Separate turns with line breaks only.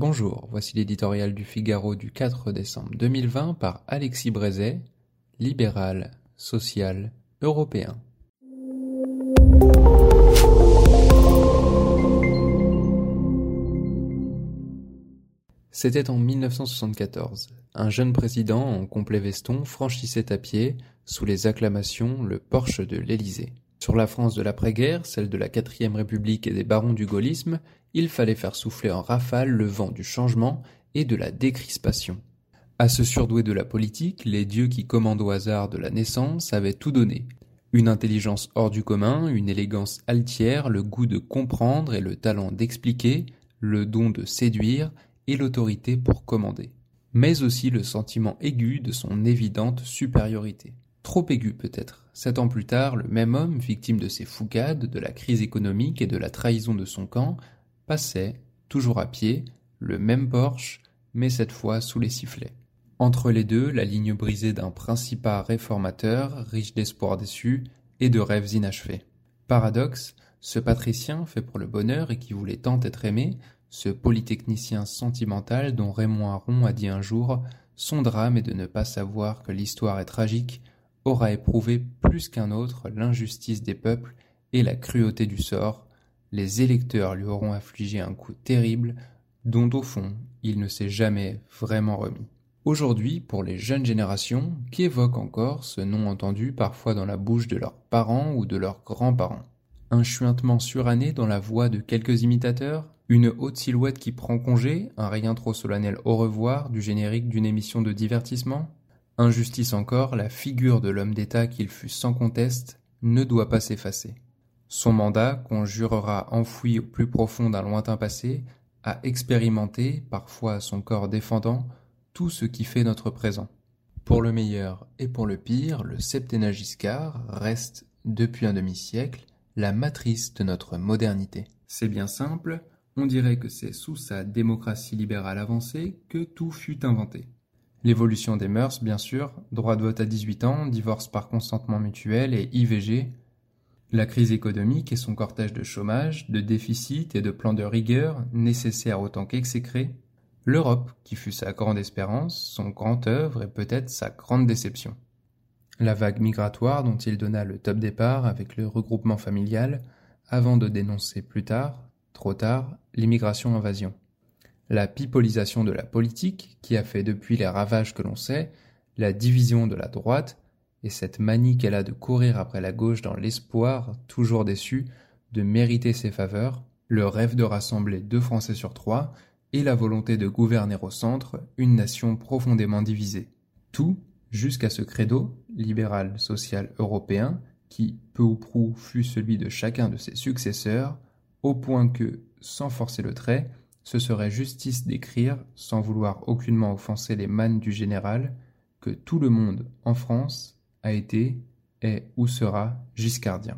Bonjour, voici l'éditorial du Figaro du 4 décembre 2020 par Alexis Brézet, libéral, social, européen. C'était en 1974. Un jeune président en complet veston franchissait à pied, sous les acclamations, le porche de l'Élysée. Sur la France de l'après-guerre, celle de la quatrième République et des barons du gaullisme, il fallait faire souffler en rafale le vent du changement et de la décrispation. À ce surdoué de la politique, les dieux qui commandent au hasard de la naissance avaient tout donné. Une intelligence hors du commun, une élégance altière, le goût de comprendre et le talent d'expliquer, le don de séduire et l'autorité pour commander. Mais aussi le sentiment aigu de son évidente supériorité. Trop aigu peut-être. Sept ans plus tard, le même homme, victime de ses foucades, de la crise économique et de la trahison de son camp, passait, toujours à pied, le même Porsche, mais cette fois sous les sifflets. Entre les deux, la ligne brisée d'un principat réformateur, riche d'espoirs déçus et de rêves inachevés. Paradoxe, ce patricien fait pour le bonheur et qui voulait tant être aimé, ce polytechnicien sentimental dont Raymond Aron a dit un jour son drame est de ne pas savoir que l'histoire est tragique, aura éprouvé plus qu'un autre l'injustice des peuples et la cruauté du sort, les électeurs lui auront affligé un coup terrible dont au fond il ne s'est jamais vraiment remis. Aujourd'hui, pour les jeunes générations, qui évoquent encore ce nom entendu parfois dans la bouche de leurs parents ou de leurs grands-parents Un chuintement suranné dans la voix de quelques imitateurs Une haute silhouette qui prend congé, un rien trop solennel au revoir du générique d'une émission de divertissement Injustice encore, la figure de l'homme d'État qu'il fut sans conteste ne doit pas s'effacer. Son mandat, qu'on jurera enfoui au plus profond d'un lointain passé, a expérimenté, parfois son corps défendant, tout ce qui fait notre présent. Pour le meilleur et pour le pire, le septennat Giscard reste, depuis un demi-siècle, la matrice de notre modernité. C'est bien simple, on dirait que c'est sous sa démocratie libérale avancée que tout fut inventé. L'évolution des mœurs, bien sûr, droit de vote à 18 ans, divorce par consentement mutuel et IVG, la crise économique et son cortège de chômage, de déficit et de plans de rigueur, nécessaires autant qu'exécrés, l'Europe, qui fut sa grande espérance, son grand œuvre et peut-être sa grande déception. La vague migratoire dont il donna le top départ avec le regroupement familial, avant de dénoncer plus tard, trop tard, l'immigration-invasion la pipolisation de la politique, qui a fait depuis les ravages que l'on sait, la division de la droite, et cette manie qu'elle a de courir après la gauche dans l'espoir, toujours déçu, de mériter ses faveurs, le rêve de rassembler deux Français sur trois, et la volonté de gouverner au centre une nation profondément divisée. Tout jusqu'à ce credo, libéral social européen, qui, peu ou prou, fut celui de chacun de ses successeurs, au point que, sans forcer le trait, ce serait justice d'écrire, sans vouloir aucunement offenser les mannes du général, que tout le monde, en France, a été, est ou sera giscardien.